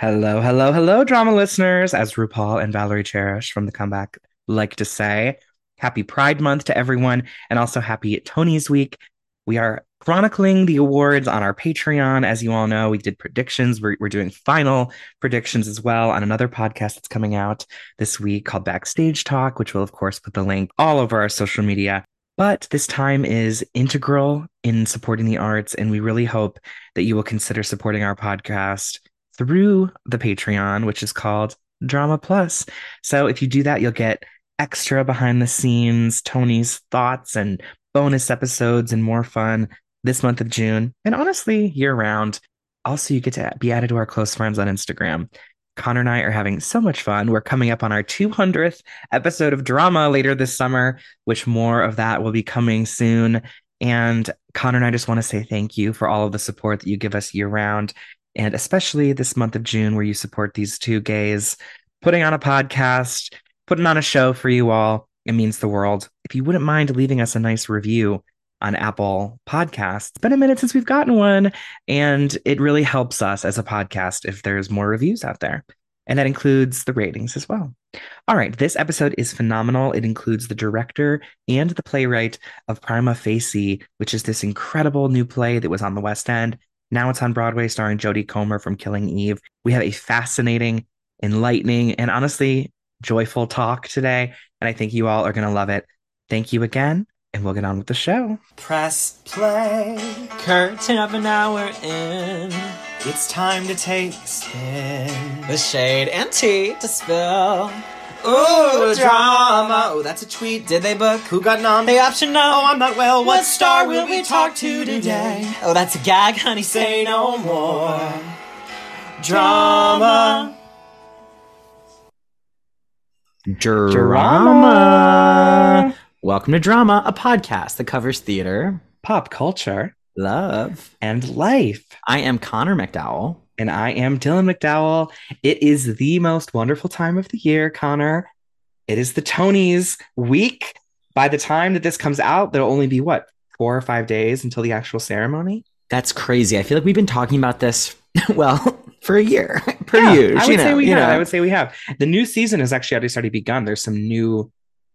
Hello, hello, hello, drama listeners. As RuPaul and Valerie Cherish from The Comeback like to say, happy Pride Month to everyone, and also happy Tony's Week. We are chronicling the awards on our Patreon. As you all know, we did predictions. We're, we're doing final predictions as well on another podcast that's coming out this week called Backstage Talk, which will, of course, put the link all over our social media. But this time is integral in supporting the arts, and we really hope that you will consider supporting our podcast through the Patreon, which is called Drama Plus. So if you do that, you'll get extra behind the scenes, Tony's thoughts and bonus episodes and more fun this month of June. And honestly, year round. Also, you get to be added to our close friends on Instagram. Connor and I are having so much fun. We're coming up on our 200th episode of drama later this summer, which more of that will be coming soon. And Connor and I just want to say thank you for all of the support that you give us year round. And especially this month of June, where you support these two gays, putting on a podcast, putting on a show for you all. It means the world. If you wouldn't mind leaving us a nice review on Apple Podcasts, it's been a minute since we've gotten one. And it really helps us as a podcast if there's more reviews out there. And that includes the ratings as well. All right, this episode is phenomenal. It includes the director and the playwright of Prima Facie, which is this incredible new play that was on the West End now it's on Broadway, starring Jodie Comer from Killing Eve. We have a fascinating, enlightening, and honestly joyful talk today. And I think you all are going to love it. Thank you again, and we'll get on with the show. Press play. Curtain of an hour in. It's time to take. The shade and tea to spill. Ooh, drama. Oh, that's a tweet. Did they book? Who got nom? The option no. Oh, I'm not well. What star will we talk to today? Oh, that's a gag, honey. Say no more. Drama. Drama. Drama. Welcome to Drama, a podcast that covers theater, Pop culture love. and life. I am Connor McDowell. And I am Dylan McDowell. It is the most wonderful time of the year, Connor. It is the Tonys week. By the time that this comes out, there'll only be what, four or five days until the actual ceremony? That's crazy. I feel like we've been talking about this, well, for a year. Per Yeah, use, I would know, say we have. know. I would say we have. The new season has actually already started begun. There's some new,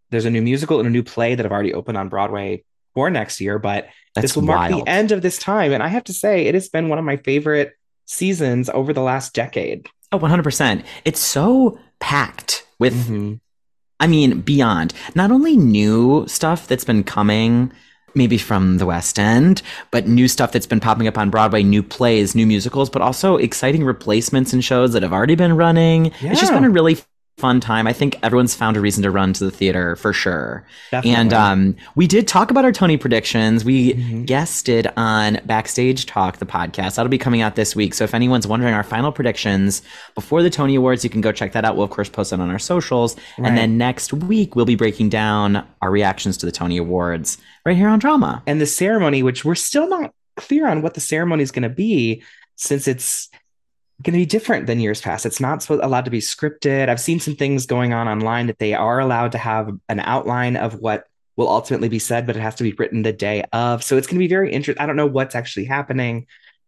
there's a new musical and a new play that have already opened on Broadway for next year, but That's this will mark wild. the end of this time. And I have to say, it has been one of my favorite seasons over the last decade. Oh, 100%. It's so packed with Mhm. I mean, beyond not only new stuff that's been coming, maybe from the West End, but new stuff that's been popping up on Broadway, new plays, new musicals, but also exciting replacements and shows that have already been running. It's just been a really fun time. I think everyone's found a reason to run to the theater for sure. Definitely. And um, we did talk about our Tony predictions. We Mhm. guested on Backstage Talk, the podcast. That'll be coming out this week. So if anyone's wondering our final predictions before the Tony Awards, you can go check that out. We'll, of course, post it on our socials. Right. And then next week, we'll be breaking down our reactions to the Tony Awards right here on Drama. and the ceremony, which we're still not clear on what the ceremony is going to be, since it's going to be different than years past. It's not allowed to be scripted. I've seen some things going on online that they are allowed to have an outline of what will ultimately be said, but it has to be written the day of. So it's going to be very interesting. I don't know what's actually happening.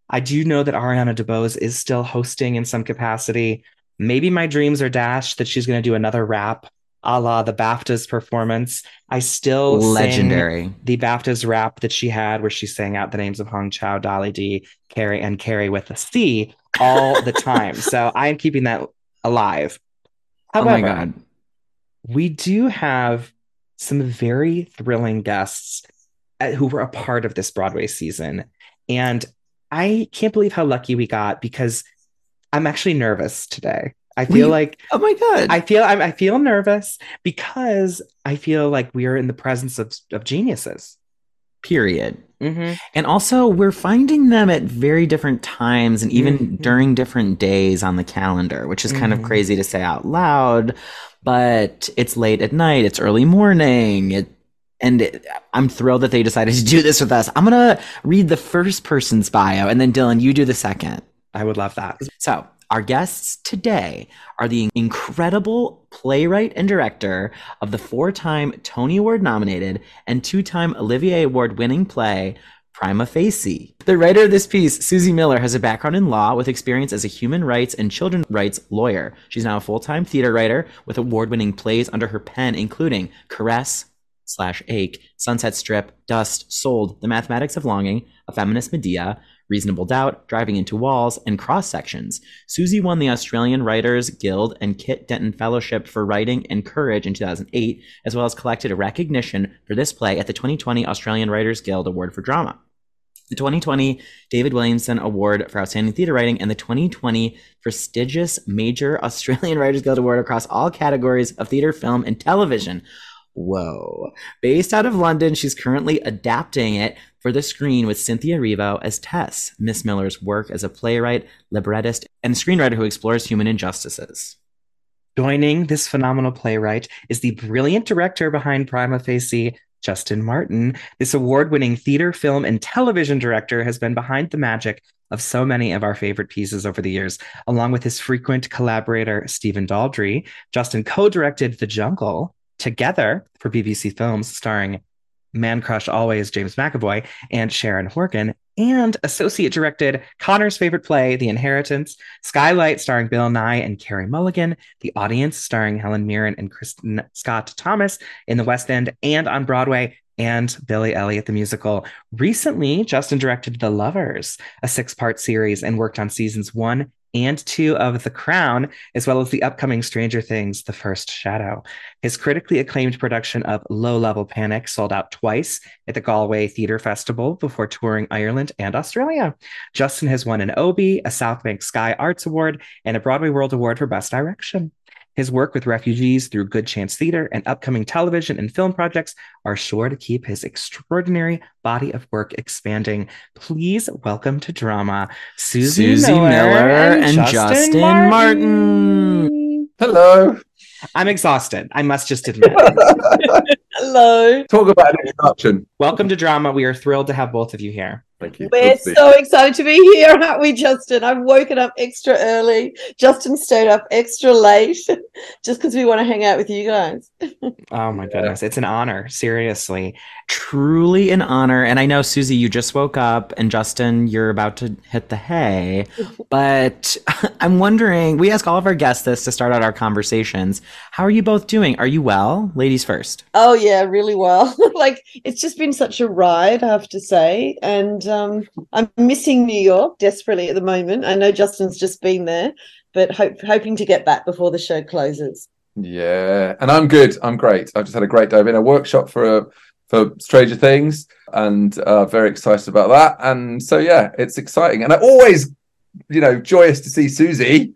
I do know that Ariana DeBose is still hosting in some capacity. Maybe my dreams are dashed that she's going to do another rap a la the BAFTAs performance. I still Legendary. the BAFTAs rap that she had, where she sang out the names of Hong Chau, Dolly D, Carrie, and Carrie with a C all the time. so I am keeping that alive. oh However, my God. we do have some very thrilling guests uh, who were a part of this Broadway season. And I can't believe how lucky we got because I'm actually nervous today. I feel We- like Oh my God. I feel I'm, I feel nervous because I feel like we are in the presence of, of geniuses. Period. Mm-hmm. And also, we're finding them at very different times and even Mhm. during different days on the calendar, which is kind Mhm. of crazy to say out loud. But it's late at night, it's early morning. It, and it- I'm thrilled that they decided to do this with us. I'm going to read the first person's bio, and then Dylan, you do the second. I would love that. So, our guests today are the incredible playwright and director of the four time Tony Award nominated and two time Olivier Award winning play prima facie. The writer of this piece, Suzie Miller, has a background in law with experience as a human rights and children's rights lawyer. She's now a full-time theater writer with award-winning plays under her pen, including Caress slash Ache, Sunset Strip, Dust, Sold, The Mathematics of Longing, A Feminist Medea, Reasonable Doubt, Driving into Walls, and Cross Sections. Suzie won the Australian Writers Guild and Kit Denton Fellowship for Writing and Courage in 2008, as well as collected a recognition for this play at the 2020 Australian Writers Guild Award for Drama. The 2020 David Williamson Award for Outstanding Theatre Writing and the 2020 prestigious Major Australian Writers Guild Award across all categories of theatre, film, and television. Whoa. Based out of London, she's currently adapting it for the screen with Cynthia Erivo as Tess, Miss Miller's work as a playwright, librettist, and screenwriter who explores human injustices. Joining this phenomenal playwright is the brilliant director behind Prima Facie, Justin Martin. This award winning theater, film, and television director has been behind the magic of so many of our favorite pieces over the years, along with his frequent collaborator, Stephen Daldry. Justin co directed The Jungle together for BBC Films, starring Man Crush Always James McAvoy and Sharon Horgan, and associate directed Connor's favorite play, The Inheritance, Skylight, starring Bill Nighy and Carey Mulligan, The Audience, starring Helen Mirren and Kristin Scott Thomas in the West End and on Broadway, and Billy Elliot the musical. Recently, Justin directed The Lovers, a six part series, and worked on seasons one and two of The Crown, as well as the upcoming Stranger Things The First Shadow. His critically acclaimed production of Low Level Panic sold out twice at the Galway Theatre Festival before touring Ireland and Australia. Justin has won an Obie, a South Bank Sky Arts Award, and a Broadway World Award for Best Direction. His work with refugees through Good Chance Theater and upcoming television and film projects are sure to keep his extraordinary body of work expanding. Please welcome to drama Suzie, Suzie Miller, Miller and, and Justin, Justin Martin. Martin. Hello. I'm exhausted. I must just admit. Hello. Talk about an introduction. welcome to drama. We are thrilled to have both of you here. Thank you. We're Good so excited to be here, aren't we, Justin? I've woken up extra early. Justin stayed up extra late just because we want to hang out with you guys. Oh my goodness. It's an honor. Seriously. Truly an honor. And I know, Suzie, you just woke up, and Justin, you're about to hit the hay. But I'm wondering, we ask all of our guests this to start out our conversations. How are you both doing? Are you well? Ladies first. Oh, yeah, really well. like, it's just been such a ride, I have to say. And um, I'm missing New York desperately at the moment. I know Justin's just been there, but hope, hoping to get back before the show closes. Yeah, and I'm good. I'm great. I've just had a great day. I've been in a workshop for a, for Stranger Things, and uh, very excited about that. And so yeah, it's exciting, and I always, you know, joyous to see Suzie.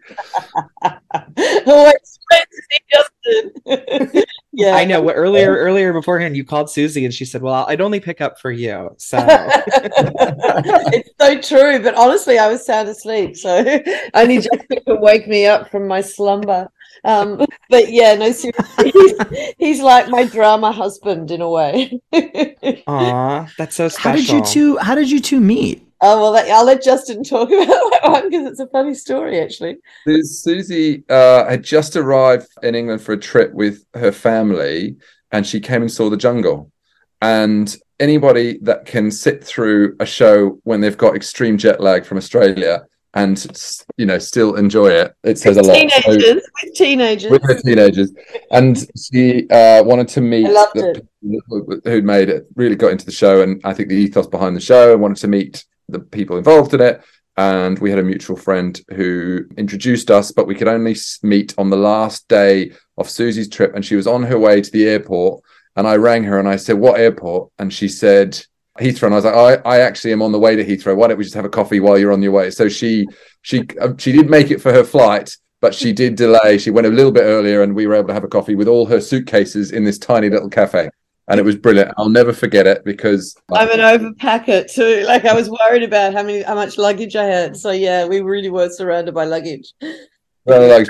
Always great to see Justin. yeah. I know. Earlier, earlier beforehand, you called Suzie and she said, Well, I'd only pick up for you. So it's so true, but honestly, I was sound asleep, so only Justin could wake me up from my slumber. Um, but yeah, no, seriously, he's, he's like my drama husband in a way. Aw, that's so special. How did you two? How did you two meet? Oh well, that, I'll let Justin talk about that one because it's a funny story, actually. Suzie uh, had just arrived in England for a trip with her family, and she came and saw the jungle. And anybody that can sit through a show when they've got extreme jet lag from Australia and you know still enjoy it, it says a lot. So- Teenagers with teenagers. with her teenagers, and she uh, wanted to meet the who'd made it. Really got into the show, and I think the ethos behind the show, and wanted to meet the people involved in it. And we had a mutual friend who introduced us, but we could only meet on the last day of Suzie's trip, and she was on her way to the airport. And I rang her and I said, "What airport?" And she said, Heathrow. And I was like, I, I actually am on the way to Heathrow. Why don't we just have a coffee while you're on your way? So she she uh, she did make it for her flight, but she did delay. She went a little bit earlier, and we were able to have a coffee with all her suitcases in this tiny little cafe, and it was brilliant. I'll never forget it because I'm an overpacker too. Like I was worried about how many how much luggage I had. So yeah, we really were surrounded by luggage. Well, like,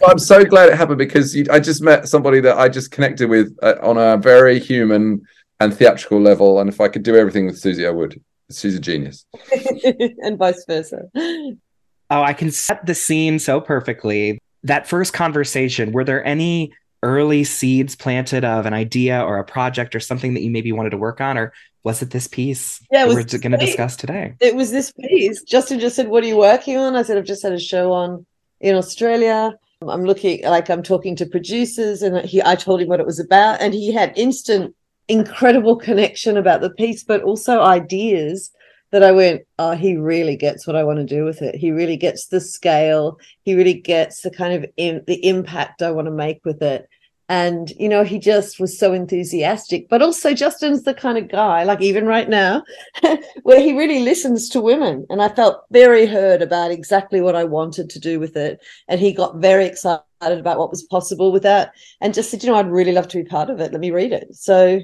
I'm so glad it happened because you, I just met somebody that I just connected with uh, on a very human and theatrical level. And if I could do everything with Suzie, I would. She's a genius. and vice versa. Oh, I can set the scene so perfectly. That first conversation, were there any early seeds planted of an idea or a project or something that you maybe wanted to work on, or was it this piece Yeah, we're going to discuss today? It was this piece. Justin just said, What are you working on? I said, I've just had a show on in Australia. I'm looking like I'm talking to producers, and he I told him what it was about, and he had instant, incredible connection about the piece, but also ideas that I went, Oh, he really gets what I want to do with it. He really gets the scale, he really gets the kind of in, the impact I want to make with it. And you know, he just was so enthusiastic, but also Justin's the kind of guy, like even right now, where he really listens to women. And I felt very heard about exactly what I wanted to do with it. And he got very excited about what was possible with that and just said, you know, I'd really love to be part of it. Let me read it. So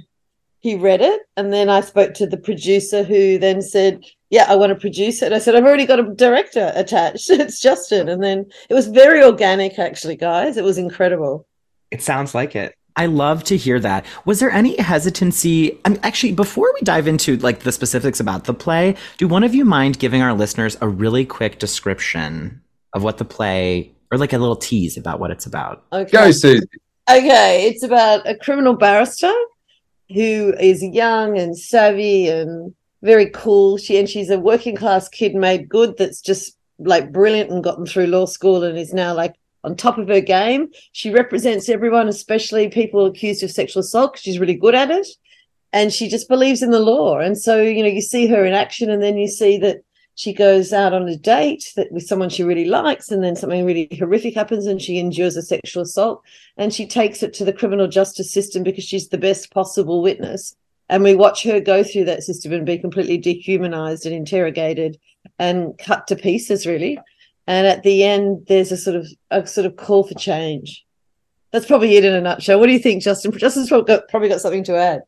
he read it. And then I spoke to the producer who then said, yeah, I want to produce it. I said, I've already got a director attached. it's Justin. And then it was very organic, actually, guys. It was incredible. It sounds like it. I love to hear that. Was there any hesitancy? I mean, actually, before we dive into like the specifics about the play, do one of you mind giving our listeners a really quick description of what the play, or like a little tease about what it's about? Okay. Go, Suzie. Okay, it's about a criminal barrister who is young and savvy and very cool. She and she's a working class kid made good that's just like brilliant and gotten through law school and is now like on top of her game. She represents everyone, especially people accused of sexual assault, she's really good at it. And she just believes in the law. And so, you know, you see her in action and then you see that she goes out on a date that with someone she really likes, and then something really horrific happens and she endures a sexual assault. And she takes it to the criminal justice system because she's the best possible witness. And we watch her go through that system and be completely dehumanized and interrogated and cut to pieces, really. And at the end, there's a sort of a sort of call for change. That's probably it in a nutshell. What do you think, Justin? Justin's probably got, probably got something to add.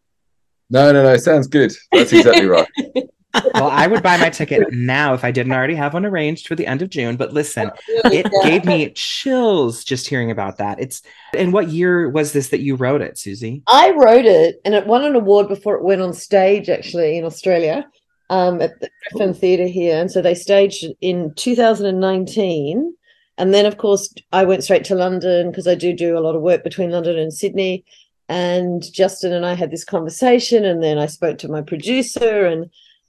No, no, no. Sounds good. That's exactly right. Well, I would buy my ticket now if I didn't already have one arranged for the end of June. But listen, it gave me chills just hearing about that. It's and what year was this that you wrote it, Suzie? I wrote it, and it won an award before it went on stage, actually, in Australia, um, at the Griffin Theatre here. And so they staged in 2019. And then, of course, I went straight to London because I do do a lot of work between London and Sydney. And Justin and I had this conversation, and then I spoke to my producer, and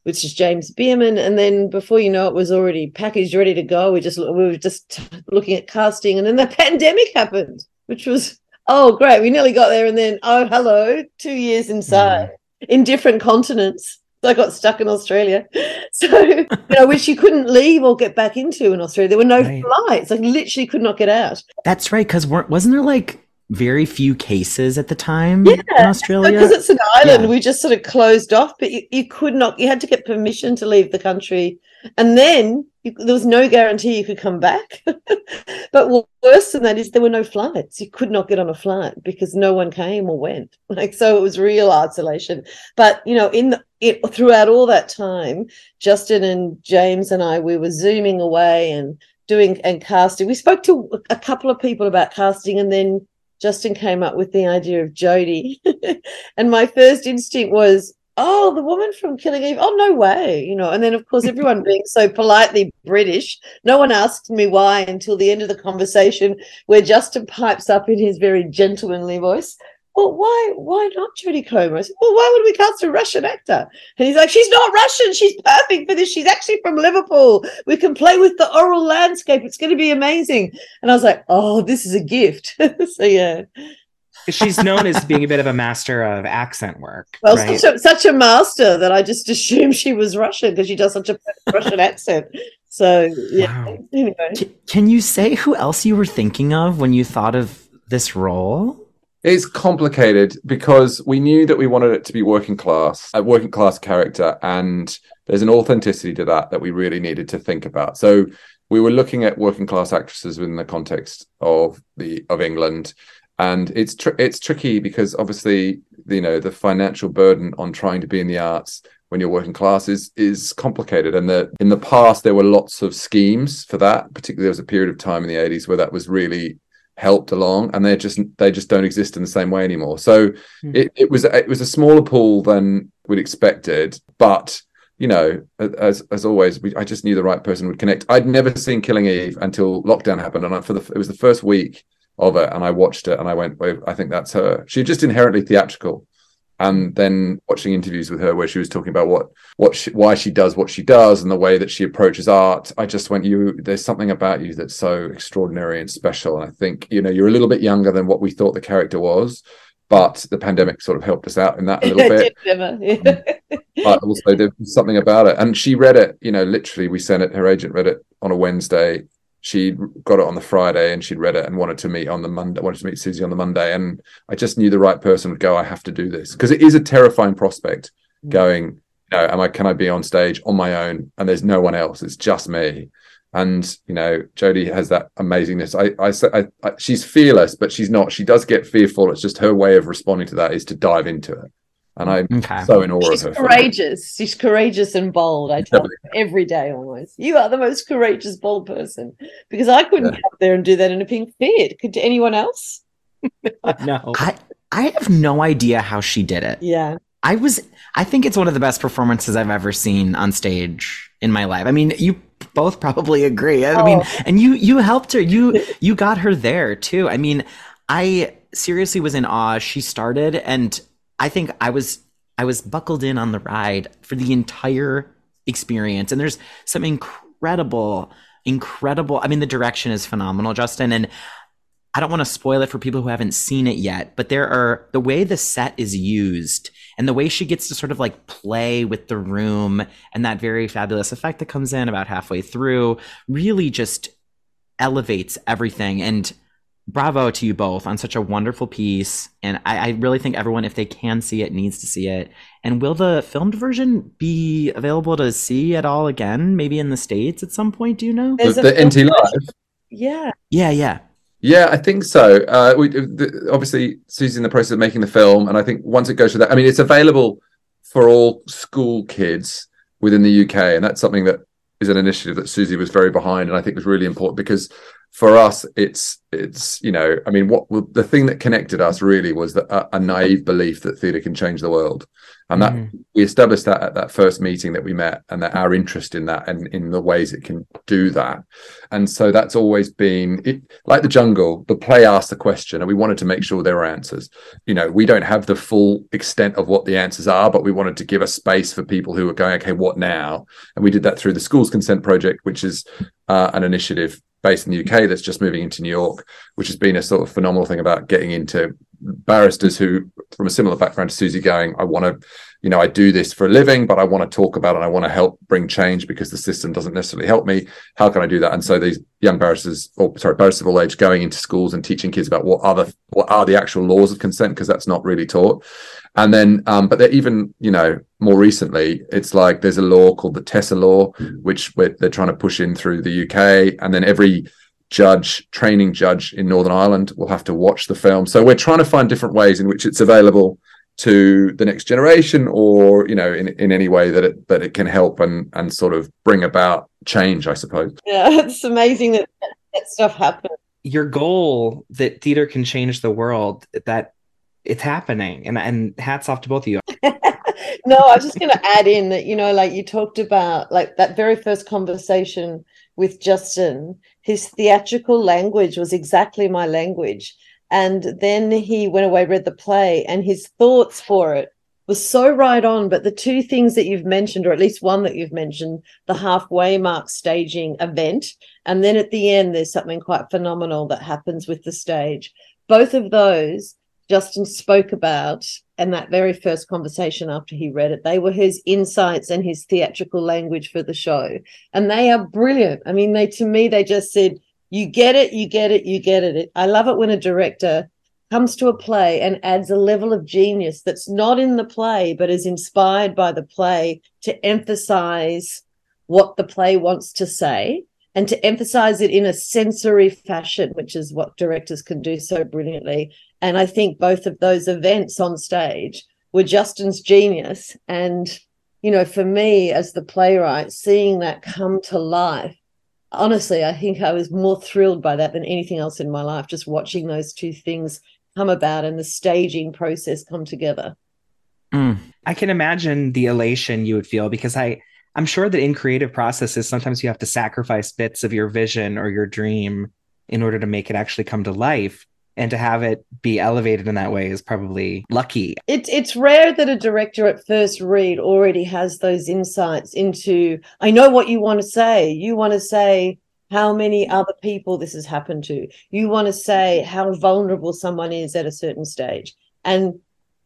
which is James Bierman. And then before you know it, was already packaged, ready to go. We just we were just looking at casting, and then the pandemic happened, which was oh great. We nearly got there, and then oh hello, two years inside mm. in different continents. I got stuck in Australia. So you know, which you couldn't leave or get back into in Australia. There were no Right. flights. I literally could not get out. That's right, because wasn't there like very few cases at the time Yeah, in Australia? Because it's an island, Yeah. we just sort of closed off, but you, you could not, you had to get permission to leave the country. And then you, there was no guarantee you could come back. but worse than that is there were no flights. You could not get on a flight because no one came or went. Like, so it was real isolation. But, you know, in the, it, throughout all that time, Justin and James and I, we were zooming away and doing and casting. We spoke to a couple of people about casting and then Justin came up with the idea of Jodie. and my first instinct was, oh, the woman from Killing Eve. Oh, no way. You know, and then of course, everyone being so politely British, no one asked me why until the end of the conversation where Justin pipes up in his very gentlemanly voice. Well, why why not Jodie Comer? I said, well, why would we cast a Russian actor? And he's like, she's not Russian. She's perfect for this. She's actually from Liverpool. We can play with the oral landscape. It's going to be amazing. And I was like, oh, this is a gift. so yeah. She's known as being a bit of a master of accent work. Well, right? such, a, such a master that I just assumed she was Russian because she does such a Russian accent. So yeah. Wow. Anyway, C- Can you say who else you were thinking of when you thought of this role? It's complicated because we knew that we wanted it to be working class, a working class character, and there's an authenticity to that that we really needed to think about. So we were looking at working class actresses within the context of the of England, and it's tr- it's tricky because obviously you know the financial burden on trying to be in the arts when you're working class is is complicated and the in the past there were lots of schemes for that particularly there was a period of time in the 80s where that was really helped along and they just they just don't exist in the same way anymore so Hmm. it, it was it was a smaller pool than we'd expected but you know as as always we, i just knew the right person would connect i'd never seen killing eve until lockdown happened and I, for the it was the first week of it, and I watched it, and I went, well, I think that's her. She's just inherently theatrical. And then watching interviews with her where she was talking about what what she, why she does what she does and the way that she approaches art, I just went, you there's something about you that's so extraordinary and special. And I think you know you're a little bit younger than what we thought the character was, but the pandemic sort of helped us out in that a little bit. Um, but also there's something about it. And she read it, you know, literally we sent it, her agent read it on a Wednesday she got it on the Friday and she'd read it and wanted to meet on the Monday, wanted to meet Suzie on the Monday. And I just knew the right person would go, I have to do this. Because it is a terrifying prospect mm. going, you know, am I can I be on stage on my own and there's no one else? It's just me. And you know, Jodie has that amazingness. I, I, I, I, she's fearless, but she's not. She does get fearful. It's just her way of responding to that is to dive into it and I'm okay. so in awe She's of her. She's courageous. She's courageous and bold. I tell her every day almost. You are the most courageous, bold person because I couldn't yeah. there and do that in a pink fit. Could anyone else? no. I I have no idea how she did it. Yeah. I was. I think it's one of the best performances I've ever seen on stage in my life. I mean, you both probably agree. I oh. mean, and you you helped her. You you got her there too. I mean, I seriously was in awe. She started and I think I was I was buckled in on the ride for the entire experience. And there's some incredible, incredible. I mean, the direction is phenomenal, Justin. And I don't want to spoil it for people who haven't seen it yet, but there are the way the set is used and the way she gets to sort of like play with the room and that very fabulous effect that comes in about halfway through really just elevates everything. And bravo to you both on such a wonderful piece. And I, I, really think everyone, if they can see it, needs to see it. And will the filmed version be available to see at all again? Maybe in the States at some point? Do you know? The, the NT Live? Yeah. Yeah, yeah. Yeah, I think so. Uh, we the, obviously Suzie's in the process of making the film, and I think once it goes to that, I mean, it's available for all school kids within the UK, and that's something that is an initiative that Suzie was very behind, and I think was really important because for us it's it's you know i mean what the thing that connected us really was that a, a naive belief that theatre can change the world. And that mm. we established that at that first meeting that we met and that our interest in that and in the ways it can do that. And so that's always been it, like the jungle the play asked the question and we wanted to make sure there were answers. You know we don't have the full extent of what the answers are but we wanted to give a space for people who are going okay what now? And we did that through the schools consent project which is uh, an initiative based in the UK that's just moving into New York, which has been a sort of phenomenal thing about getting into barristers who, from a similar background to Suzie, going, I want to, you know, I do this for a living, but I want to talk about it. I want to help bring change because the system doesn't necessarily help me. How can I do that? And so these young barristers, or sorry, barristers of all age, going into schools and teaching kids about what the what are the actual laws of consent because that's not really taught. And then, um, but they're even, you know, more recently, it's like there's a law called the Tessa law, which they're trying to push in through the UK, and then every judge, training judge in Northern Ireland will have to watch the film. So we're trying to find different ways in which it's available to the next generation or you know in, in any way that it that it can help and and sort of bring about change i suppose. Yeah it's amazing that that stuff happens your goal that theater can change the world that it's happening. And and hats off to both of you. No i was just going to add in that you know like you talked about like that very first conversation with justin his theatrical language was exactly my language and then he went away read the play and his thoughts for it was so right on but the two things that you've mentioned or at least one that you've mentioned the halfway mark staging event and then at the end there's something quite phenomenal that happens with the stage both of those Justin spoke about and that very first conversation after he read it, they were his insights and his theatrical language for the show. And they are brilliant. I mean, they to me, they just said, you get it, you get it, you get it. I love it when a director comes to a play and adds a level of genius that's not in the play, but is inspired by the play to emphasize what the play wants to say and to emphasize it in a sensory fashion, which is what directors can do so brilliantly. And I think both of those events on stage were Justin's genius. And, you know, for me as the playwright, seeing that come to life, honestly, I think I was more thrilled by that than anything else in my life, just watching those two things come about and the staging process come together. Mm. I can imagine the elation you would feel because I, I'm sure that in creative processes, sometimes you have to sacrifice bits of your vision or your dream in order to make it actually come to life and to have it be elevated in that way is probably lucky. It's it's rare that a director at first read already has those insights into I know what you want to say. You want to say how many other people this has happened to. You want to say how vulnerable someone is at a certain stage. And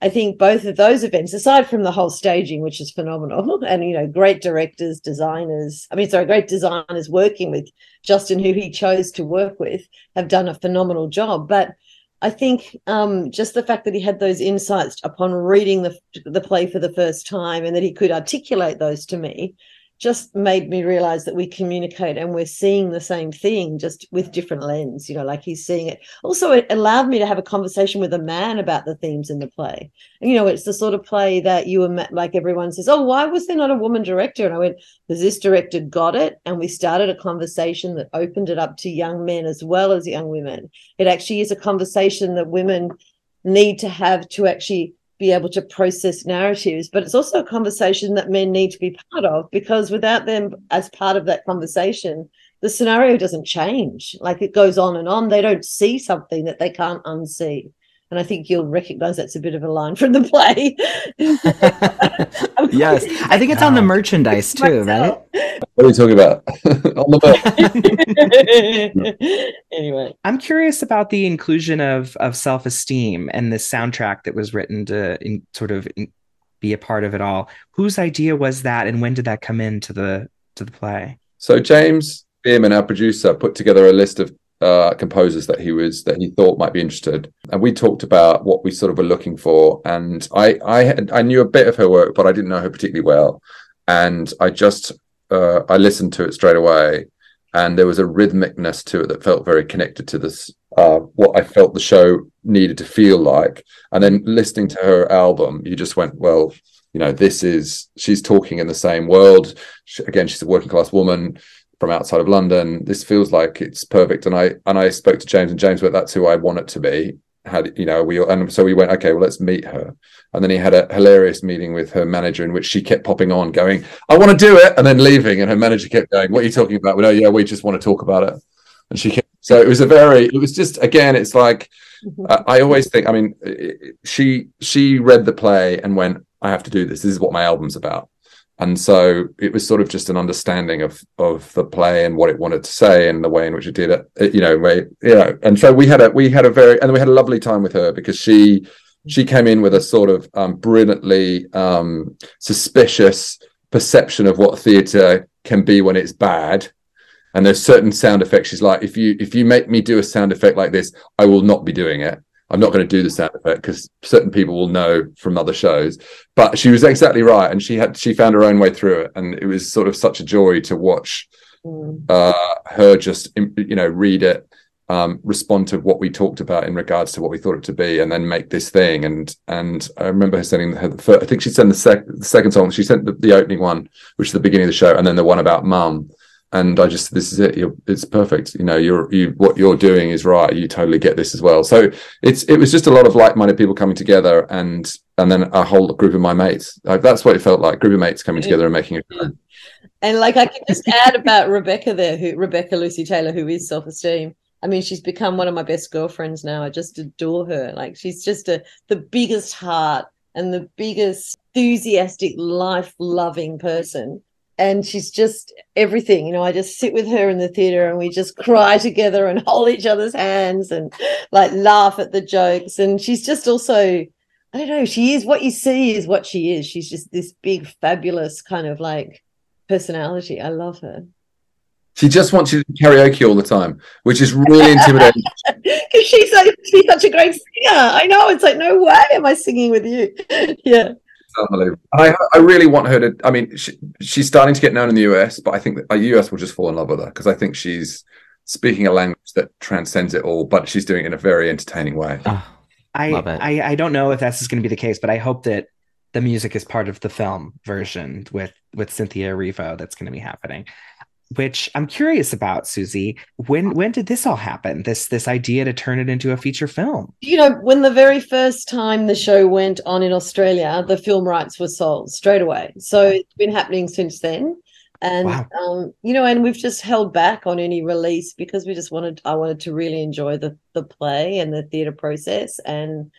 I think both of those events, aside from the whole staging, which is phenomenal, and you know, great directors, designers, I mean, sorry, great designers working with Justin, who he chose to work with, have done a phenomenal job. But I think um, just the fact that he had those insights upon reading the the play for the first time, and that he could articulate those to me, just made me realize that we communicate and we're seeing the same thing just with different lens you know like he's seeing it. Also it allowed me to have a conversation with a man about the themes in the play. And you know it's the sort of play that you were like everyone says oh why was there not a woman director? And i went because this director got it and we started a conversation that opened it up to young men as well as young women. It actually is a conversation that women need to have to actually be able to process narratives, but it's also a conversation that men need to be part of because without them as part of that conversation, the scenario doesn't change. Like it goes on and on. They don't see something that they can't unsee. And I think you'll recognize that's a bit of a line from the play. yes. I think it's on the merchandise too, right? What are you talking about? on the anyway. I'm curious about the inclusion of of Self Esteem and the soundtrack that was written to in, sort of in, be a part of it all. Whose idea was that and when did that come into the to the play? So James Bierman, our producer, put together a list of uh, composers that he was that he thought might be interested, and we talked about what we sort of were looking for. And I I had, I knew a bit of her work, but I didn't know her particularly well. And I just uh, I listened to it straight away, and there was a rhythmicness to it that felt very connected to this uh, what I felt the show needed to feel like. And then listening to her album, you just went, well, you know, this is she's talking in the same world. She, again, she's a working class woman from outside of London. This feels like it's perfect. And I and I spoke to James, and James went, "That's who I want it to be." Had you know, we and so we went, okay, well, let's meet her. And then he had a hilarious meeting with her manager in which she kept popping on, going, "I want to do it," and then leaving. And her manager kept going, "What are you talking about?" We know, yeah, we just want to talk about it. And she kept. So it was a very. It was just again. It's like uh, I always think. I mean, she she read the play and went, "I have to do this. This is what my album's about." And so it was sort of just an understanding of of the play and what it wanted to say and the way in which it did it you know way you know and so we had a we had a very and we had a lovely time with her because she she came in with a sort of um, brilliantly um, suspicious perception of what theatre can be when it's bad. And there's certain sound effects. She's like if you if you make me do a sound effect like this i will not be doing it I'm not going to do the sound effect because certain people will know from other shows. But she was exactly right, and she had she found her own way through it, and it was sort of such a joy to watch mm. uh, her just you know read it, um, respond to what we talked about in regards to what we thought it to be, and then make this thing. And and I remember her sending her. First, I think she sent the, sec- the second song. She sent the, the opening one, which is the beginning of the show, and then the one about mum and I just this is it. You're, it's perfect. You know, you're you what you're doing is right. You totally get this as well. So it's it was just a lot of like-minded people coming together, and and then a whole group of my mates. Like that's what it felt like. Group of mates coming mm-hmm. together and making it. And like I can just add about Rebecca there, who Rebecca Lucy Taylor, who is Self Esteem. I mean, she's become one of my best girlfriends now. I just adore her. Like she's just a the biggest heart and the biggest enthusiastic, life-loving person and she's just everything. You know, I just sit with her in the theater and we just cry together and hold each other's hands and like laugh at the jokes. And she's just also, I don't know, she is what you see is what she is. She's just this big, fabulous kind of like personality. I love her. She just wants you to karaoke all the time, which is really intimidating. Because she's like she's such a great singer. I know. It's like, no way am I singing with you. yeah unbelievable. I, I really want her to. I mean, she, she's starting to get known in the US, but I think the US uh, will just fall in love with her because I think she's speaking a language that transcends it all, but she's doing it in a very entertaining way. Oh, I, I I don't know if that's going to be the case, but I hope that the music is part of the film version with with Cynthia Erivo that's going to be happening which I'm curious about, Suzie. When when did this all happen? This this idea to turn it into a feature film? You know, when the very first time the show went on in Australia, the film rights were sold straight away. So it's been happening since then. and Wow. um, you know, and we've just held back on any release because we just wanted. I wanted to really enjoy the the play and the theatre process, and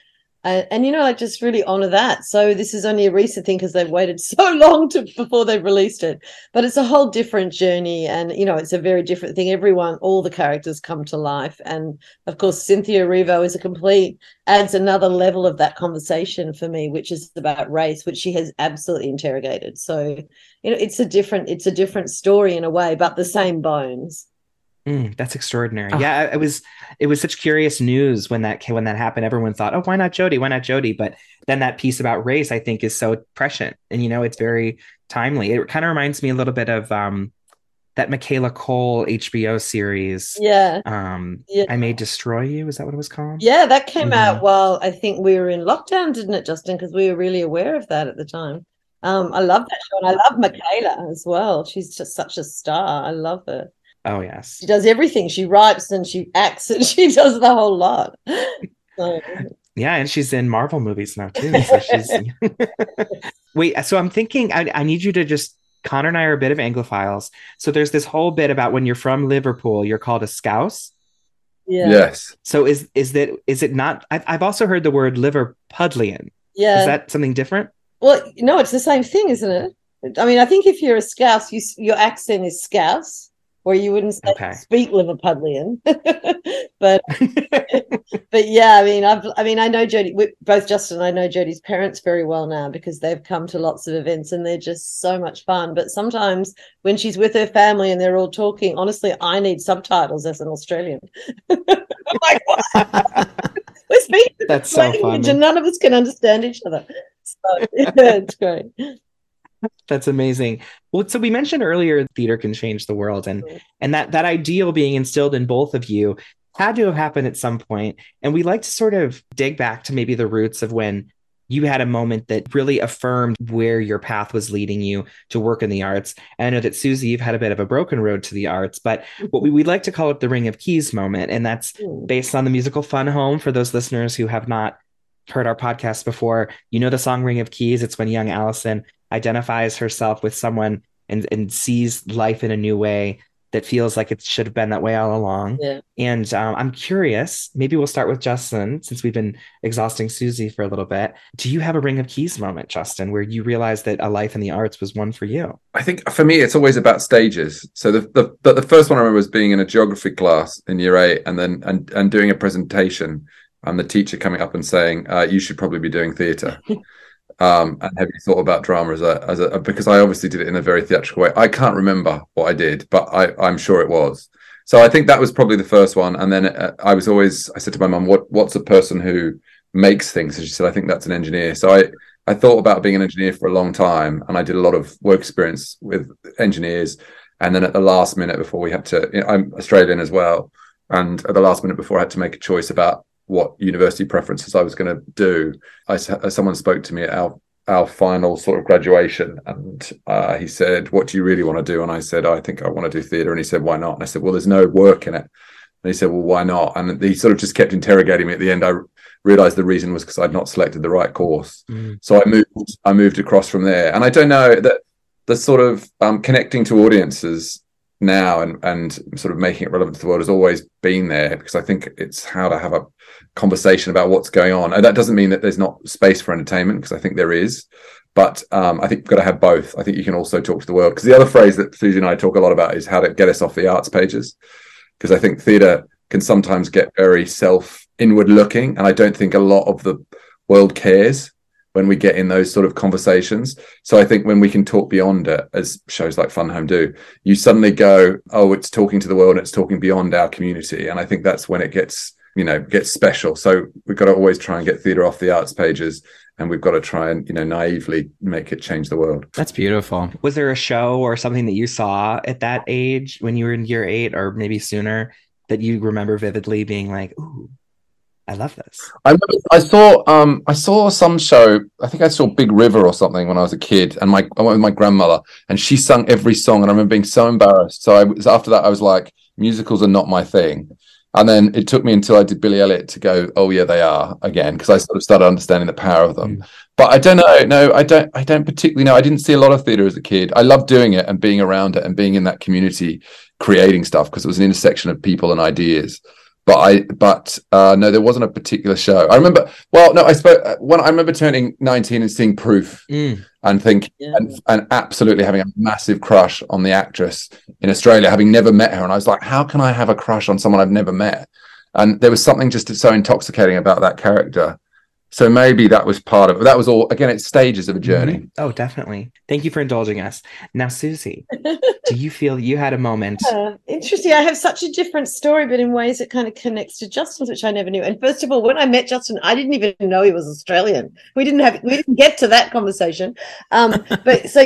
and, and you know, like just really honor that. So this is only a recent thing because they've waited so long to before they've released it. But it's a whole different journey, and you know, it's a very different thing. Everyone, all the characters come to life, and of course, Cynthia Erivo is a complete adds another level of that conversation for me, which is about race, which she has absolutely interrogated. So you know, it's a different it's a different story in a way, but the same bones. Mm, that's extraordinary. Oh. Yeah, it was it was such curious news when that when that happened. Everyone thought, "Oh, why not Jodie? Why not Jodie?" But then that piece about race, I think, is so prescient, and you know, it's very timely. It kind of reminds me a little bit of um, that Michaela Coel HBO series. Yeah. Um, Yeah. I may destroy you. Is that what it was called? Yeah, that came out Mhm. while I think we were in lockdown, didn't it, Justin? Because we were really aware of that at the time. Um, I love that show, and I love Michaela as well. She's just such a star. I love her. Oh yes. She does everything. She writes and she acts and she does the whole lot. So, Yeah, and she's in Marvel movies now too. So she's wait. So I'm thinking, I, I need you to just Connor and I are a bit of Anglophiles. So there's this whole bit about when you're from Liverpool, you're called a scouse. yeah, Yes. So is is that is it not? I've, I've also heard the word Liverpudlian. yeah. Is that something different? Well, no, it's the same thing, isn't it? I mean, I think if you're a Scouse, you your accent is Scouse, or you wouldn't say, Okay. speak Liverpudlian. but but yeah, I mean, I've I mean, I know Jodie. we- Both Justin and I know Jodie's parents very well now because they've come to lots of events and they're just so much fun. But sometimes when she's with her family and they're all talking, honestly, I need subtitles as an Australian. I'm like, what? We're speaking the That's so language funny. and none of us can understand each other. So yeah, it's great. That's amazing. Well, so we mentioned earlier theater can change the world and Mhm. and that that ideal being instilled in both of you had to have happened at some point. And we like to sort of dig back to maybe the roots of when you had a moment that really affirmed where your path was leading you to work in the arts. And I know that Suzie, you've had a bit of a broken road to the arts, but what we, we like to call it the Ring of Keys moment. And that's Mm. based on the musical Fun Home. For those listeners who have not heard our podcast before, you know the song Ring of Keys. It's when young Allison identifies herself with someone and, and sees life in a new way that feels like it should have been that way all along. Yeah. And um, I'm curious, maybe we'll start with Justin since we've been exhausting Suzie for a little bit. Do you have a Ring of Keys moment, Justin, where you realized that a life in the arts was one for you? I think for me, it's always about stages. So the, the the the first one I remember was being in a geography class in year eight, and then and and doing a presentation, and the teacher coming up and saying, uh, "You should probably be doing theatre." um, and have you thought about drama as a as a because I obviously did it in a very theatrical way. I can't remember what I did, but I I'm sure it was. So I think that was probably the first one, and then uh, I was always I said to my mum, "What what's a person who makes things?" And she said, "I think that's an engineer." So I I thought about being an engineer for a long time, and I did a lot of work experience with engineers. And then at the last minute before we had to, you know, I'm Australian as well, and at the last minute before I had to make a choice about what university preferences I was going to do, I uh, someone spoke to me at our our final sort of graduation, and uh, he said, "What do you really want to do?" And I said, "I think I want to do theatre." And he said, "Why not?" And I said, "Well, there's no work in it." And he said, "Well, why not?" And he sort of just kept interrogating me. At the end, I realized the reason was because I'd not selected the right course. So I moved I moved across from there. And I don't know that the sort of um, connecting to audiences now and and sort of making it relevant to the world has always been there because I think it's how to have a conversation about what's going on. And that doesn't mean that there's not space for entertainment because I think there is. But um, I think you've got to have both. I think you can also talk to the world because the other phrase that Suzie and I talk a lot about is how to get us off the arts pages. Because I think theatre can sometimes get very self inward looking, and I don't think a lot of the world cares when we get in those sort of conversations. So I think when we can talk beyond it, as shows like Fun Home do, you suddenly go, oh, it's talking to the world, it's talking beyond our community, and I think that's when it gets, you know, gets special. So we've got to always try and get theatre off the arts pages, and we've got to try and, you know, naively make it change the world. That's beautiful. Was there a show or something that you saw at that age when you were in year eight or maybe sooner that you remember vividly being like, ooh, I love this? I remember I saw um I saw some show. I think I saw Big River or something when I was a kid, and my I went with my grandmother, and she sung every song, and I remember being so embarrassed. So I was after that I was like, musicals are not my thing, And then it took me until I did Billy Elliot to go, oh yeah, they are again, because I sort of started understanding the power of them. Mm. But I don't know. No, I don't. I don't particularly know. I didn't see a lot of theatre as a kid. I loved doing it and being around it and being in that community, creating stuff because it was an intersection of people and ideas. But I, but uh, no, there wasn't a particular show. I remember. Well, no, I spoke when I remember turning nineteen and seeing Proof Mm. and think Yeah. and, and absolutely having a massive crush on the actress in Australia, having never met her. And I was like, how can I have a crush on someone I've never met? And there was something just so intoxicating about that character. So maybe that was part of. That was all again, it's stages of a journey. Mhm. Oh, definitely. Thank you for indulging us. Now, Suzie, do you feel you had a moment? Uh, interesting. I have such a different story, but in ways it kind of connects to Justin's, which I never knew. And first of all, when I met Justin, I didn't even know he was Australian. We didn't have, we didn't get to that conversation. Um, but so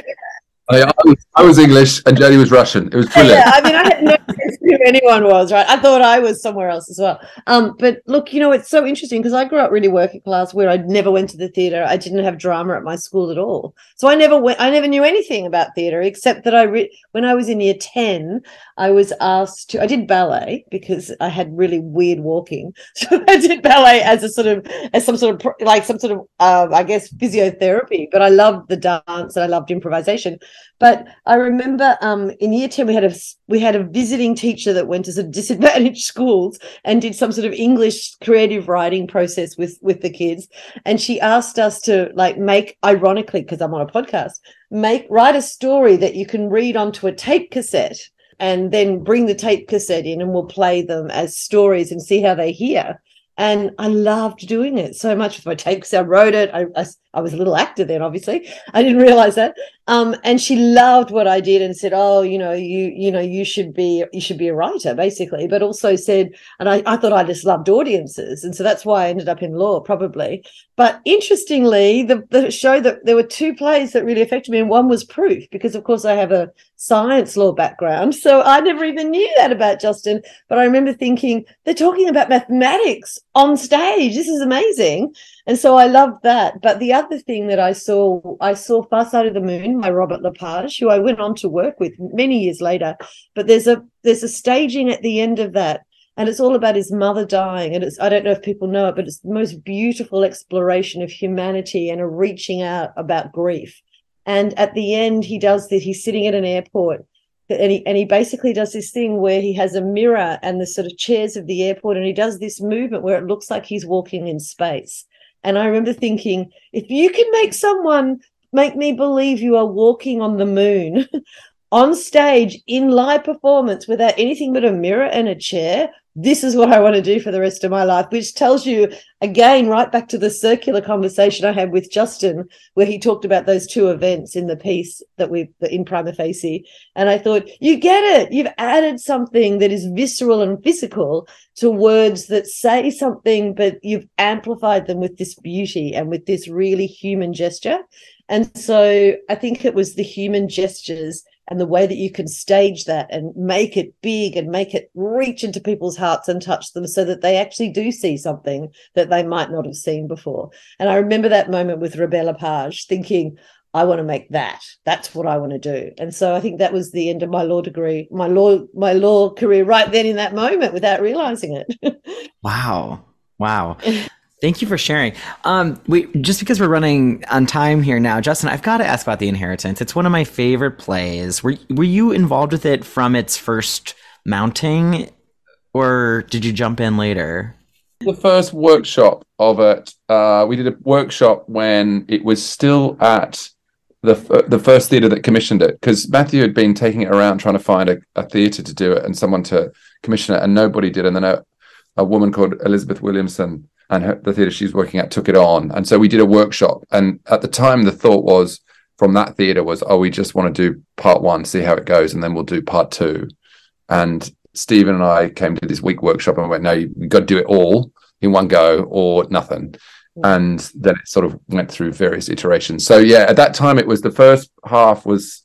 I, I, was, I was English and Jodie was Russian. It was brilliant. yeah, I mean, I had no sense who anyone was, right? I thought I was somewhere else as well. Um, but look, you know, it's so interesting because I grew up really working class, where I never went to the theatre. I didn't have drama at my school at all, so I never went. I never knew anything about theatre except that I re- when I was in year ten, I was asked to. I did ballet because I had really weird walking, so I did ballet as a sort of as some sort of like some sort of uh, I guess physiotherapy. But I loved the dance and I loved improvisation. But I remember um, in year 10, we had a we had a visiting teacher that went to some disadvantaged schools and did some sort of English creative writing process with with the kids. And she asked us to like make, ironically, because I'm on a podcast, make write a story that you can read onto a tape cassette and then bring the tape cassette in and we'll play them as stories and see how they hear. And I loved doing it so much with my tape because I wrote it. I, I, I was a little actor then, obviously. I didn't realize that. Um, and she loved what I did and said, "Oh, you know, you you know, you should be you should be a writer, basically." But also said, and I, I thought I just loved audiences, and so that's why I ended up in law, probably. But interestingly, the the show that there were two plays that really affected me, and one was Proof, because of course I have a science law background, so I never even knew that about Justin. But I remember thinking they're talking about mathematics on stage. This is amazing. And so I loved that. But the other thing that I saw, I saw Far Side of the Moon by Robert Lepage, who I went on to work with many years later. But there's a there's a staging at the end of that, and it's all about his mother dying. And it's I don't know if people know it, but it's the most beautiful exploration of humanity and a reaching out about grief. And at the end, he does this. He's sitting at an airport and he and he basically does this thing where he has a mirror and the sort of chairs of the airport and he does this movement where it looks like he's walking in space. And i remember thinking if you can make someone make me believe you are walking on the moon on stage in live performance without anything but a mirror and a chair this is what i want to do for the rest of my life which tells you again right back to the circular conversation i had with justin where he talked about those two events in the piece that we in prima facie and I thought, you get it. You've added something that is visceral and physical to words that say something, but you've amplified them with this beauty and with this really human gesture. And so I think it was the human gestures and the way that you can stage that and make it big and make it reach into people's hearts and touch them so that they actually do see something that they might not have seen before. And I remember that moment with Robert Lepage thinking, I want to make that. That's what I want to do. And so I think that was the end of my law degree, my law, my law career right then in that moment without realizing it. Wow. Wow. Thank you for sharing. Um, we just because we're running on time here now, Justin, I've got to ask about the Inheritance. It's one of my favorite plays. Were were you involved with it from its first mounting, or did you jump in later? the first workshop of it. Uh, we did a workshop when it was still at the f- the first theatre that commissioned it because Matthew had been taking it around trying to find a, a theatre to do it and someone to commission it, and nobody did. And then a, a woman called Elizabeth Williamson and her, the theatre she's working at took it on, and so we did a workshop. And at the time, the thought was from that theatre was, oh, we just want to do part one, see how it goes, and then we'll do part two. And Stephen and I came to this week workshop and went, no, you've got to do it all in one go or nothing. And then it sort of went through various iterations. So yeah, at that time it was the first half was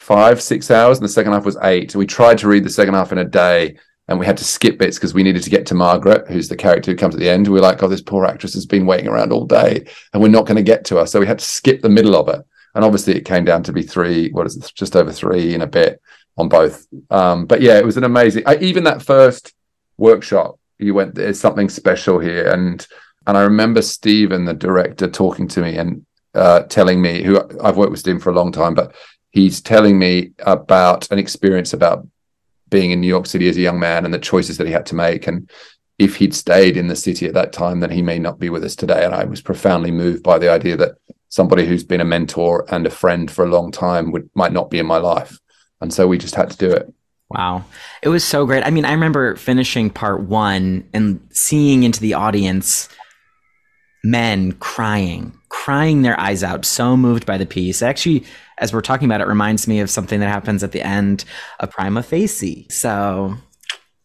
five, six hours, and the second half was eight. We tried to read the second half in a day and we had to skip bits because we needed to get to Margaret, who's the character who comes at the end. We're like, oh, this poor actress has been waiting around all day and we're not going to get to her. So we had to skip the middle of it. And obviously it came down to be three, what is it, just over three in a bit on both. Um, but yeah, it was an amazing, I, even that first workshop. You went, there's something special here, and and I remember Stephen, the director, talking to me and uh, telling me, who I've worked with Stephen for a long time, but he's telling me about an experience about being in New York City as a young man and the choices that he had to make. And if he'd stayed in the city at that time, then he may not be with us today. And I was profoundly moved by the idea that somebody who's been a mentor and a friend for a long time would might not be in my life. And so we just had to do it. Wow. It was so great. I mean, I remember finishing part one and seeing into the audience men crying, crying their eyes out, so moved by the piece. Actually, as we're talking about it, reminds me of something that happens at the end of Prima Facie. So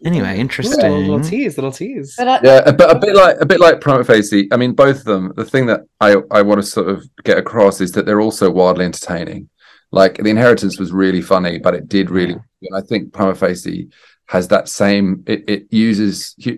anyway, interesting. Ooh, little tease, little tease. But I, Yeah, a, bit- a bit like a bit like Prima Facie. I mean, both of them. The thing that I I want to sort of get across is that they're also wildly entertaining. Like the Inheritance was really funny, but it did really. And I think Prima Facie has that same. It it uses uh,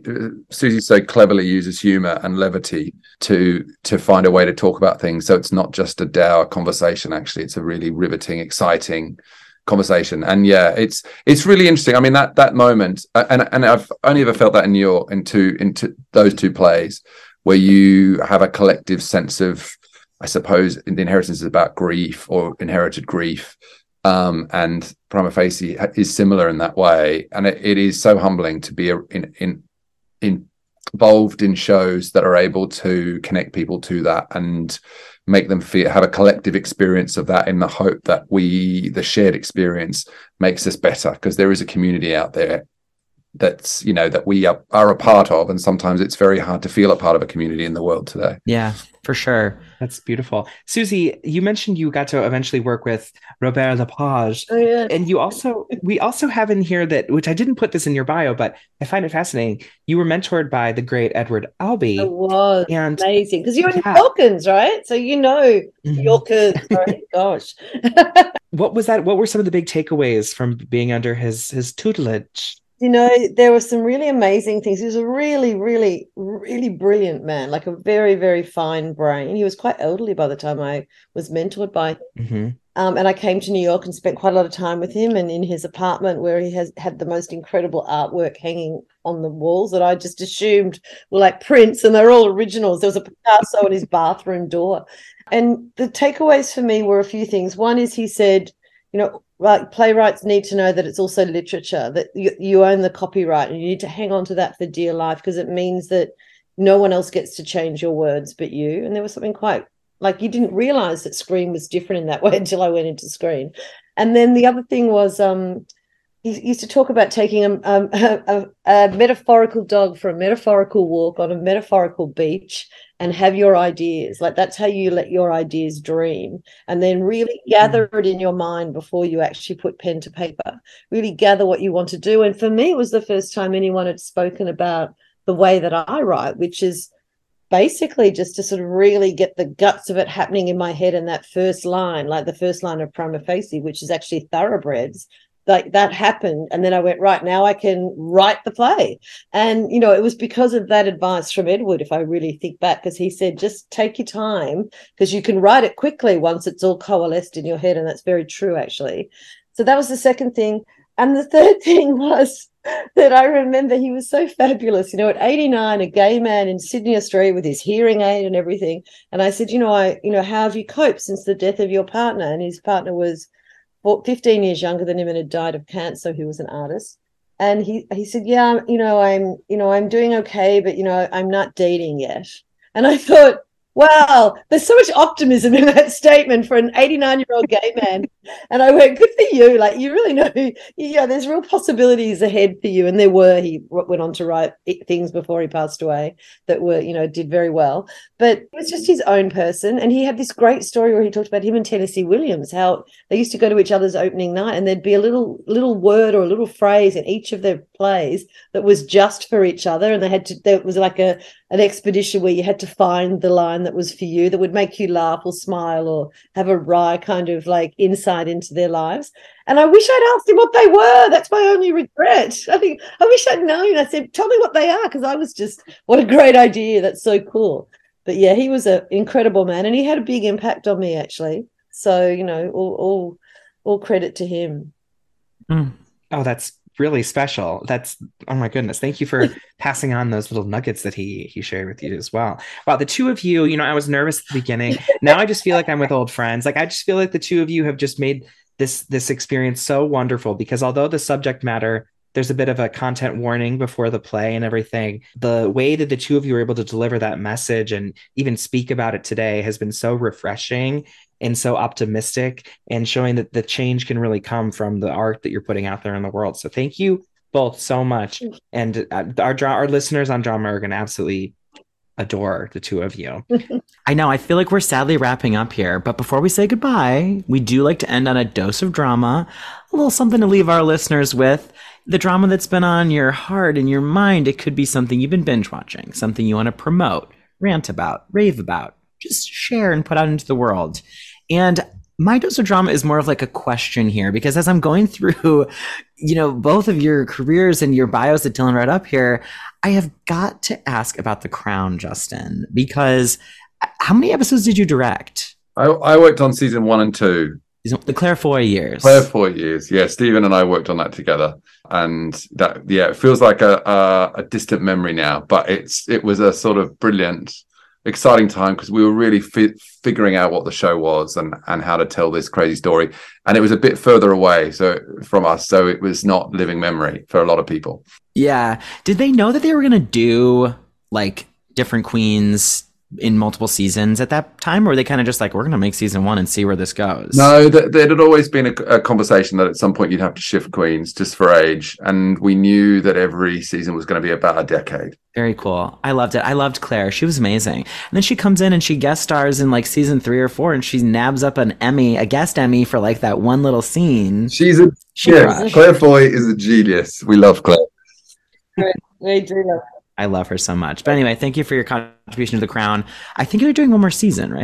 Suzie so cleverly uses humor and levity to to find a way to talk about things. So it's not just a dour conversation. Actually, it's a really riveting, exciting conversation and yeah it's it's really interesting i mean that that moment uh, and and i've only ever felt that in new york in two into those two plays where you have a collective sense of i suppose the inheritance is about grief or inherited grief um and prima facie is similar in that way. And it, it is so humbling to be in in in involved in shows that are able to connect people to that and make them feel have a collective experience of that in the hope that we the shared experience makes us better. Because there is a community out there that's you know that we are, are a part of and sometimes it's very hard to feel a part of a community in the world today Yeah, for sure. That's beautiful. Suzie, you mentioned you got to eventually work with Robert Lepage. oh, yeah. And you also, we also have in here that, which I didn't put this in your bio, but I find it fascinating. You were mentored by the great Edward Albee. It was And amazing because you're in Yeah. Falcons, right? So you know Mhm. Yorkers. Sorry, gosh. what was that? What were some of the big takeaways from being under his his tutelage? You know, there were some really amazing things. He was a really, really, really brilliant man, like a very, very fine brain. He was quite elderly by the time I was mentored by Mhm. Um, and I came to New York and spent quite a lot of time with him and in his apartment where he has had the most incredible artwork hanging on the walls that I just assumed were like prints and they're all originals. There was a Picasso on his bathroom door. And the takeaways for me were a few things. One is he said, you know, like playwrights need to know that it's also literature, that you, you own the copyright and you need to hang on to that for dear life because it means that no one else gets to change your words but you. And there was something quite like you didn't realize that screen was different in that way until I went into screen. And then the other thing was um he used to talk about taking a, um, a, a metaphorical dog for a metaphorical walk on a metaphorical beach and have your ideas. Like that's how you let your ideas dream and then really gather it in your mind before you actually put pen to paper. Really gather what you want to do. And for me it was the first time anyone had spoken about the way that i write which is basically just to sort of really get the guts of it happening in my head in that first line, like the first line of Prima Facie, which is actually thoroughbreds. Like that happened. And then I went, right now I can write the play. And, you know, it was because of that advice from Edward, if I really think back, because he said, just take your time because you can write it quickly once it's all coalesced in your head. And that's very true, actually. So that was the second thing. And the third thing was that I remember he was so fabulous. You know, at 89, a gay man in Sydney, Australia, with his hearing aid and everything. And I said, you know, I, you know, how have you coped since the death of your partner? And his partner was 15 years younger than him and had died of cancer. He was an artist. And he he said, yeah, you know, I'm, you know, I'm doing okay, but you know, I'm not dating yet. And I thought, wow, there's so much optimism in that statement for an 89 year old gay man. And I went, good for you. Like, you really know, yeah, there's real possibilities ahead for you. And there were, he went on to write things before he passed away that were, you know, did very well. But it was just his own person. And he had this great story where he talked about him and Tennessee Williams, how they used to go to each other's opening night and there'd be a little, little word or a little phrase in each of their plays that was just for each other. And they had to, there was like a, an expedition where you had to find the line that was for you that would make you laugh or smile or have a wry kind of like insight into their lives. And I wish I'd asked him what they were. That's my only regret. I think I wish I'd known. I said, tell me what they are, because I was just, what a great idea. That's so cool. But yeah, he was an incredible man and he had a big impact on me actually. So, you know, all all all credit to him. Mm. Oh, that's really special. That's oh my goodness. Thank you for passing on those little nuggets that he he shared with you as well. Wow, the two of you, you know, I was nervous at the beginning. Now I just feel like I'm with old friends. Like I just feel like the two of you have just made this this experience so wonderful because although the subject matter there's a bit of a content warning before the play and everything. The way that the two of you were able to deliver that message and even speak about it today has been so refreshing and so optimistic and showing that the change can really come from the art that you're putting out there in the world. So thank you both so much. And uh, our our listeners on Drama are going to absolutely adore the two of you. I know. I feel like we're sadly wrapping up here, but before we say goodbye, we do like to end on a dose of drama, a little something to leave our listeners with the drama that's been on your heart and your mind. It could be something you've been binge watching, something you want to promote, rant about, rave about, just share and put out into the world. And my dose of drama is more of like a question here because as I'm going through, you know, both of your careers and your bios that Dylan read up here, I have got to ask about The Crown, Justin, because how many episodes did you direct? I, I worked on season one and two. The Claire Foy years. Claire Foy years. Yeah, Stephen and I worked on that together, and that yeah, it feels like a, a, a distant memory now, but it's it was a sort of brilliant, exciting time because we were really fi- figuring out what the show was and and how to tell this crazy story, and it was a bit further away so from us, so it was not living memory for a lot of people. Yeah. Did they know that they were gonna do like different queens in multiple seasons at that time, or were they kind of just like, we're going to make season one and see where this goes? No, th- there had always been a, a, conversation that at some point you'd have to shift queens just for age, and we knew that every season was going to be about a decade. Very cool. I loved it. I loved Claire. She was amazing. And then she comes in and she guest stars in like season three or four, and she nabs up an Emmy, a guest Emmy for like that one little scene. She's a she yeah, Claire Foy is a genius. We love Claire. We do love I love her so much. But anyway, thank you for your contribution to the crown. I think you're doing one more season, right?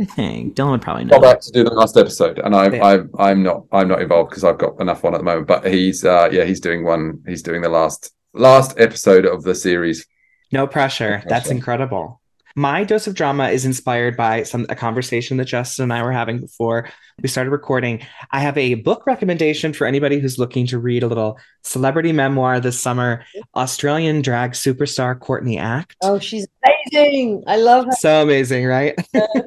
I think Dylan would probably know. Got back to do the last episode, and I'm yeah. I'm I'm not I'm not involved because I've got enough on at the moment. But he's uh yeah he's doing one. He's doing the last last episode of the series. No pressure. No pressure. That's incredible. My dose of drama is inspired by some a conversation that Justin and I were having before we started recording. I have a book recommendation for anybody who's looking to read a little celebrity memoir this summer. Australian drag superstar Courtney Act. Oh, she's amazing. I love her. So amazing, right?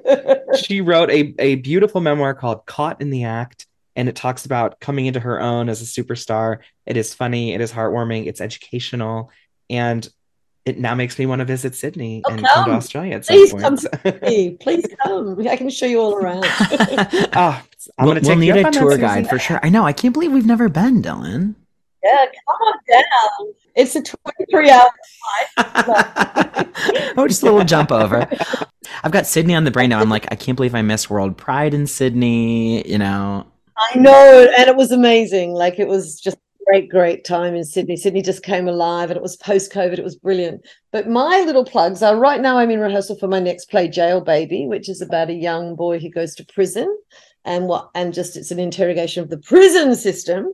she wrote a, a beautiful memoir called Caught in the Act and it talks about coming into her own as a superstar. It is funny, it is heartwarming, it's educational, and it now makes me want to visit Sydney oh, and come. come. to Australia at Please some point. come. Please come. I can show you all around. oh, I'm we'll, gonna we'll need a tour guide for sure. I know. I can't believe we've never been, Dylan. Yeah, come on down. It's a 23 hour flight. oh, just a little jump over. I've got Sydney on the brain now. I'm like, I can't believe I missed World Pride in Sydney, you know. I know, and it was amazing. Like it was just great, great time in Sydney. Sydney just came alive and it was post COVID. It was brilliant. But my little plugs are right now I'm in rehearsal for my next play, Jail Baby, which is about a young boy who goes to prison and what and just it's an interrogation of the prison system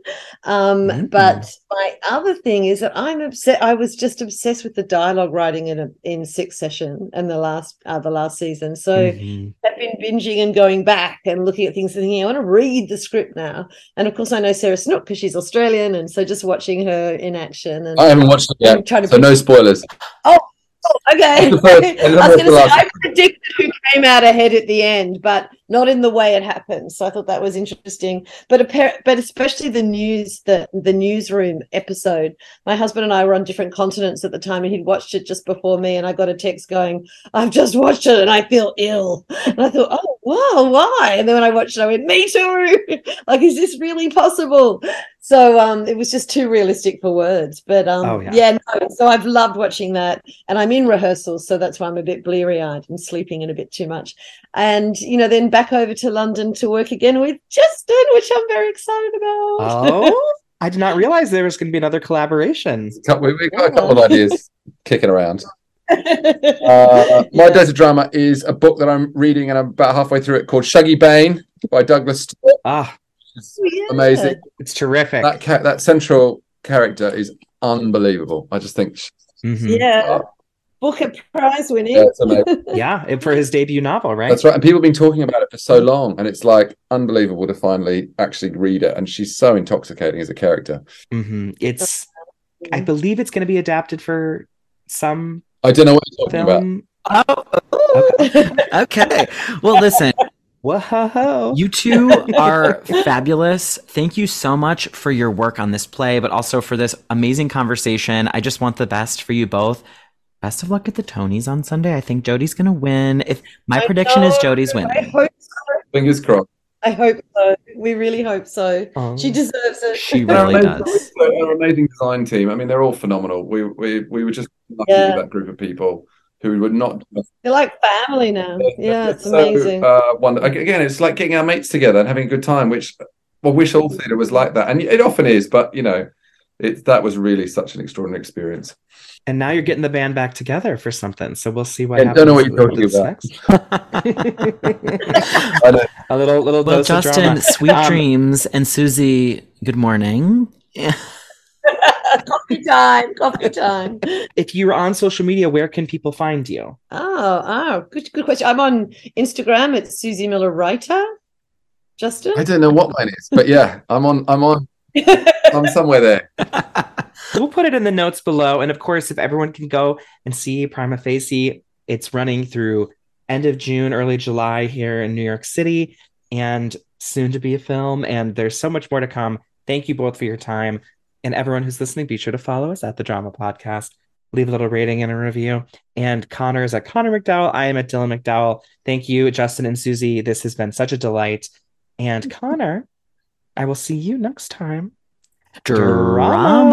um mm-hmm. but my other thing is that i'm upset i was just obsessed with the dialogue writing in a in Succession and the last uh, the last season so mm-hmm. i've been binging and going back and looking at things and thinking i want to read the script now and of course i know sarah snook because she's australian and so just watching her in action and i haven't watched it yet so no spoilers oh Oh, okay. I was going to say, I predicted who came out ahead at the end, but not in the way it happened. So I thought that was interesting. But but especially the news, the the newsroom episode. My husband and I were on different continents at the time, and he'd watched it just before me. And I got a text going, "I've just watched it, and I feel ill." And I thought, "Oh wow, why?" And then when I watched it, I went, "Me too." like, is this really possible? So um, it was just too realistic for words. But um, oh, yeah, yeah no, so I've loved watching that, and I'm in rehearsals, so that's why I'm a bit bleary eyed and sleeping in a bit too much. And you know, then back over to London to work again with Justin, which I'm very excited about. Oh, I did not realize there was going to be another collaboration. We've got a couple of ideas kicking around. Uh, my Desert drama is a book that I'm reading, and I'm about halfway through it, called Shuggie Bain by Douglas Stuart. Ah, yeah. amazing! It's terrific. That ca- that central character is unbelievable. I just think, mm-hmm. yeah. Uh, Booker Prize winning. Yeah. Yeah, for his debut novel, right? That's right. And people have been talking about it for so long, and it's like unbelievable to finally actually read it. And she's so intoxicating as a character. hmm It's, I believe it's going to be adapted for some I don't know what you're talking about. Oh, okay. Well, listen, Whoa! you two are fabulous. Thank you so much for your work on this play, but also for this amazing conversation. I just want the best for you both. Best of luck at the Tonys on Sunday. I think Jodie's going to win. If my I prediction is know, Jodie's I winning. hope so. Fingers crossed. I hope so. We really hope so. Oh. She deserves it. She really does. They're amazing design team. I mean, they're all phenomenal. We we we were just lucky Yeah. with that group of people who would not. They're like family now. Yeah, it's so, amazing. Uh, wonder- again, it's like getting our mates together and having a good time. Which I wish all theatre was like that, and it often is. But you know, it that was really such an extraordinary experience. And now you're getting the band back together for something. So we'll see what I happens. don't know what you're talking about. next. A little little Well, dose of Justin, drama. sweet Um, dreams, and Suzie, good morning. coffee time, coffee time. If you're on social media, where can people find you? Oh, oh, good, good question. I'm on Instagram. It's Suzie Miller Writer. Justin. I don't know what mine is, but yeah, I'm on. I'm on. I'm somewhere there. We'll put it in the notes below. And of course, if everyone can go and see Prima Facie, it's running through end of June, early July here in New York City, and soon to be a film. And there's so much more to come. Thank you both for your time. And everyone who's listening, be sure to follow us at the Drama Podcast. Leave a little rating and a review. And Connor is at Connor McDowell. I am at Dylan McDowell. Thank you, Justin and Suzie. This has been such a delight. And Connor, I will see you next time. Drama.